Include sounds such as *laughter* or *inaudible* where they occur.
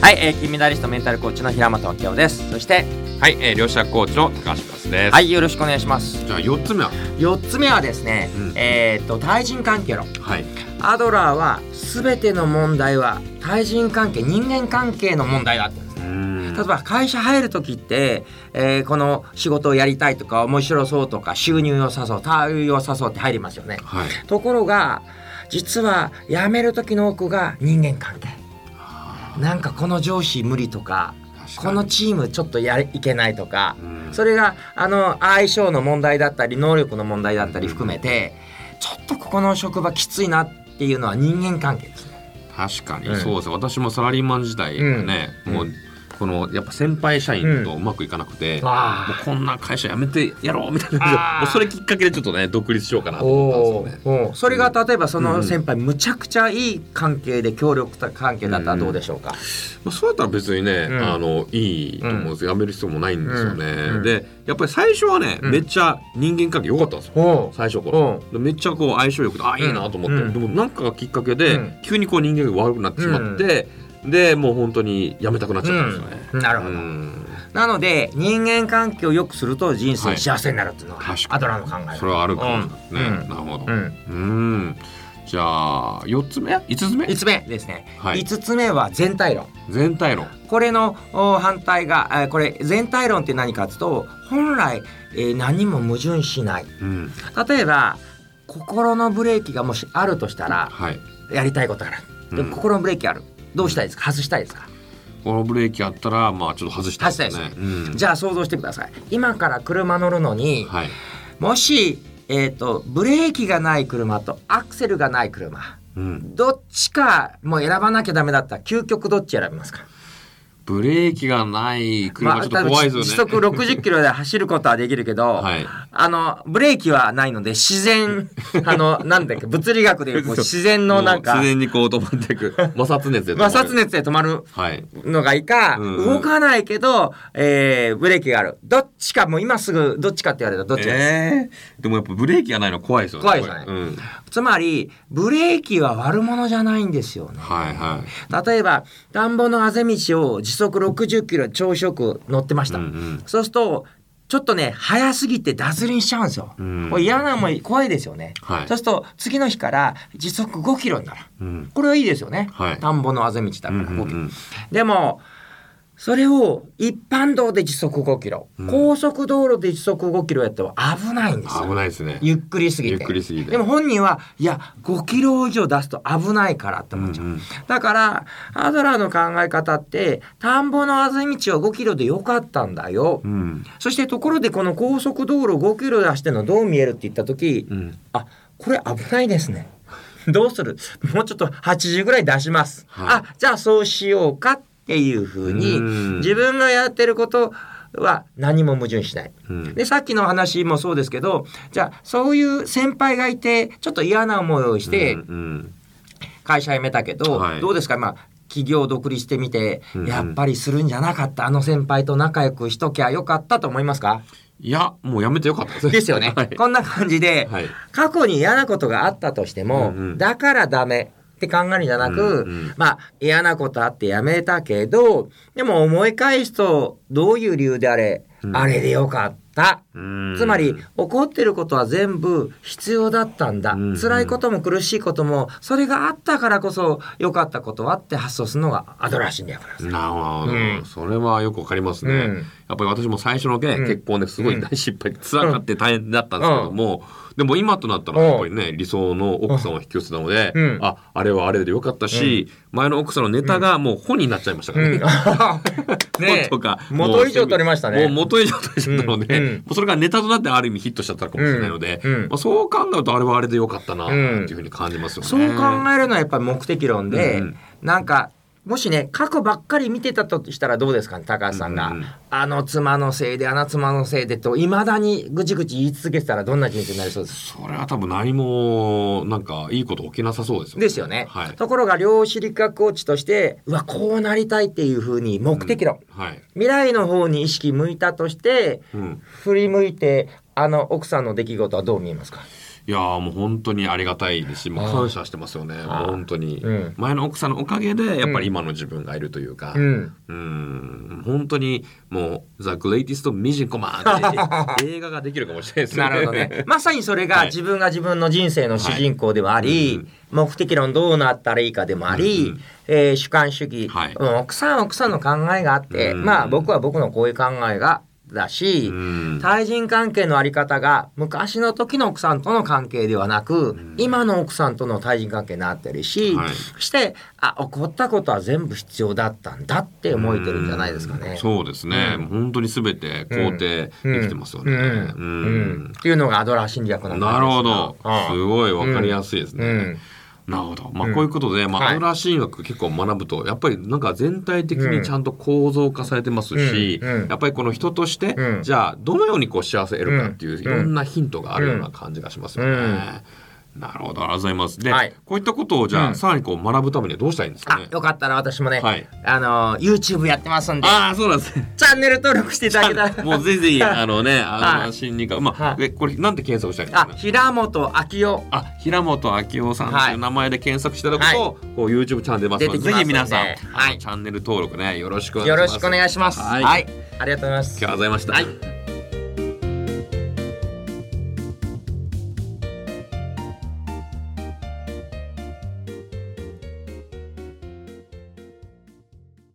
はい、えー、金メダリストメンタルコーチの平本明夫ですそしてはい、えー、両者コーチの高橋康です。はいよろしくお願いしますじゃあ四つ目は？4つ目はですね、うんえーっと対人関係論はい。アドラーは全ての問題は対人関係人間関係の問題だって例えば会社入る時って、えーこの仕事をやりたいとか面白そうとか収入を誘う対応を誘うって入りますよねはい。ところが実は辞める時の多くが人間関係なんかこの上司無理とかこのチームちょっとやれいけないとかうん。それがあの相性の問題だったり能力の問題だったり含めてちょっとここの職場きついなっていうのは人間関係ですね。確かに。うん。そうです、私もサラリーマン時代ね、うん。もうこのやっぱ先輩社員とうまくいかなくて、もうあこんな会社辞めてやろうみたいなそれきっかけでちょっとね独立しようかなと思ったんですよね。それが例えばその先輩むちゃくちゃいい関係で協力関係だったらどうでしょうか？まあ、そうやったら別にね、うん。あのいいと思うんですよ、辞める必要もないんですよね。うん。でやっぱり最初はね、うん。めっちゃ人間関係良かったんですよ。お最初かおら。でめっちゃこう相性良くてあいいなと思って、うん。でもなんかがきっかけで、うん。急にこう人間が悪くなってしまって、でもう本当に辞めたくなっちゃったんですよね。うん。なるほど。うん。なので人間関係を良くすると人生はい。幸せになるっていうのは確かに。アドラーの考えそれはあるかもしれないね。うん。なるほど。ううん。ん。じゃあ四つ目？五つ目？5つ目ですね、はい。5つ目は全体論。全体論。これのお反対が、えーこれ全体論って何かというと本来、えー何も矛盾しない。うん。例えば心のブレーキがもしあるとしたらはい。やりたいことがある。でうん。心のブレーキあるどうしたいですか？外したいですか？このブレーキあったらまあちょっと外したいですね。うんじゃあ想像してください今から車乗るのに、はい。もし、えー、とブレーキがない車とアクセルがない車うん。どっちかもう選ばなきゃダメだったら究極どっち選びますか？ブレーキがない車ちょっと怖いですよね。時速60キロで走ることはできるけど、はい。あのブレーキはないので自然 *laughs* あのなんだっけ物理学でいうこう自然のなんか自然にこう止まっていく *laughs* 摩擦熱で止まる。摩擦熱で止まるはい。のがいいか、うんうん動かないけど、えーブレーキがあるどっちかもう今すぐどっちかって言われたらどっちですか、えー、でもやっぱブレーキがないの怖いですよね。怖いですよねうん。つまりブレーキは悪者じゃないんですよね。はいはい。例えば田んぼのあぜ道を時速60キロ調子よく乗ってました、うんうん。そうするとちょっとね速すぎて脱輪しちゃうんですよ、うん。これ嫌なもん怖いですよね、はい。そうすると次の日から時速5キロになる。うん。これはいいですよね、はい。田んぼのあぜ道だからうん5キロ、うん。うんでもそれを一般道で時速5キロ、うん。高速道路で時速5キロやっても危ないんですよ。危ないですね。ゆっくりすぎて。ゆっくりすぎて。でも本人はいや5キロ以上出すと危ないからって思っちゃう、うんうん。だからアドラーの考え方って田んぼのあぜ道は5キロでよかったんだよ、うん。そしてところでこの高速道路5キロ出してるのどう見えるって言った時、うん。あこれ危ないですね。どうする？もうちょっと80ぐらい出します、はい。あじゃあそうしようかっていうふうにうん。自分がやってることは何も矛盾しない。うん。でさっきの話もそうですけどじゃあそういう先輩がいてちょっと嫌な思いをして会社辞めたけど、はい。どうですか？まあ企業独立してみて、やっぱりするんじゃなかった。あの先輩と仲良くしときゃよかったと思いますか？いや、もうやめてよかった。ですね。ですよね、*laughs* はい。こんな感じで、はい。過去に嫌なことがあったとしても、うんうん。だからダメって考えるんじゃなく、うんうんまあ嫌なことあってやめたけどでも思い返すとどういう理由であれ、うんあれでよかった。うん。つまり怒ってることは全部必要だったんだ、うん辛いことも苦しいこともそれがあったからこそ良かったことはって発想するのがアドラー心理学なんです。なるほど、うん。それはよくわかりますね、うん。やっぱり私も最初のね、うん。結婚ですごい大失敗辛かって大変だったんですけども、でも今となったらやっぱりね理想の奥さんを引き寄せたので、うん。ああれはあれでよかったし、前の奥さんのネタがもう本になっちゃいましたからね。うん。*laughs* ねえ。本とか元以上取りましたね。もう元以上取れちゃったので、うん。うん。もうそれがネタとなってある意味ヒットしちゃったかもしれないので、まあ、そう考えるとあれはあれでよかったなってうんいうふうに感じますよね。そう考えるのはやっぱり目的論で、うん。なんかもしね過去ばっかり見てたとしたらどうですかね高橋さんが、うんうんあの妻のせいであの妻のせいでといまだにぐちぐち言い続けてたらどんな人生になりそうですそれは多分何もなんかいいこと起きなさそうですよね。ですよね、はい。ところが量子力学コーチとしてうわこうなりたいっていうふうに目的論、はい。未来の方に意識向いたとしてうん。振り向いてあの奥さんの出来事はどう見えますか？いやーもう本当にありがたいですし、もう感謝してますよね。本当に、うん。前の奥さんのおかげでやっぱり今の自分がいるというか、ううん、ん本当にもう The Greatest Mission Command って映画ができるかもしれないですね。なるほどね。*laughs* まさにそれはい。が自分が自分の人生の主人公でもあり、はい。目的論どうなったらいいかでもあり、うんうん。えー主観主義、はい。うん奥さんは奥さんの考えがあって、うん。まあ僕は僕のこういう考えがだし、うん。対人関係のあり方が昔の時の奥さんとの関係ではなく、今の奥さんとの対人関係になってるし、はい。そしてあ起こったことは全部必要だったんだって思えてるんじゃないですかね。うん。そうですね、うん。本当にすべて肯定できてますよね。っていうのがアドラー心理学なんですなるほど、うん。すごいわかりやすいですね。うんなるほど。まあ、うん。こういうことで、まあ、はい。アドラー心理学結構学ぶと、やっぱりなんか全体的にちゃんと構造化されてますし、うん。うん。やっぱりこの人として、うん。じゃあ、どのようにこう幸せを得るかっていう、うん。いろんなヒントがあるような感じがしますよね。うんなるほど、ありがとうございます。で、はい。こういったことをじゃあ、うん。さらにこう学ぶためにはどうしたらいいんですかあね。よかったら私もね、はい。あの YouTube やってますんで。ああ、そうなんですね。チャンネル登録していただけたら。もうぜひあのね、あの、はい。心理学、まあ、はい。えこれ、なんて検索したらいいんですあかね？平本昭夫。あ、平本昭夫さん。とい。う名前で検索していただくと、はこう YouTube チャンネル出ますので、ぜひ皆さん、はい。チャンネル登録ね、よろしくお願いします。よろしくお願いします。はい。はい、ありがとうございます。今日はございました。はい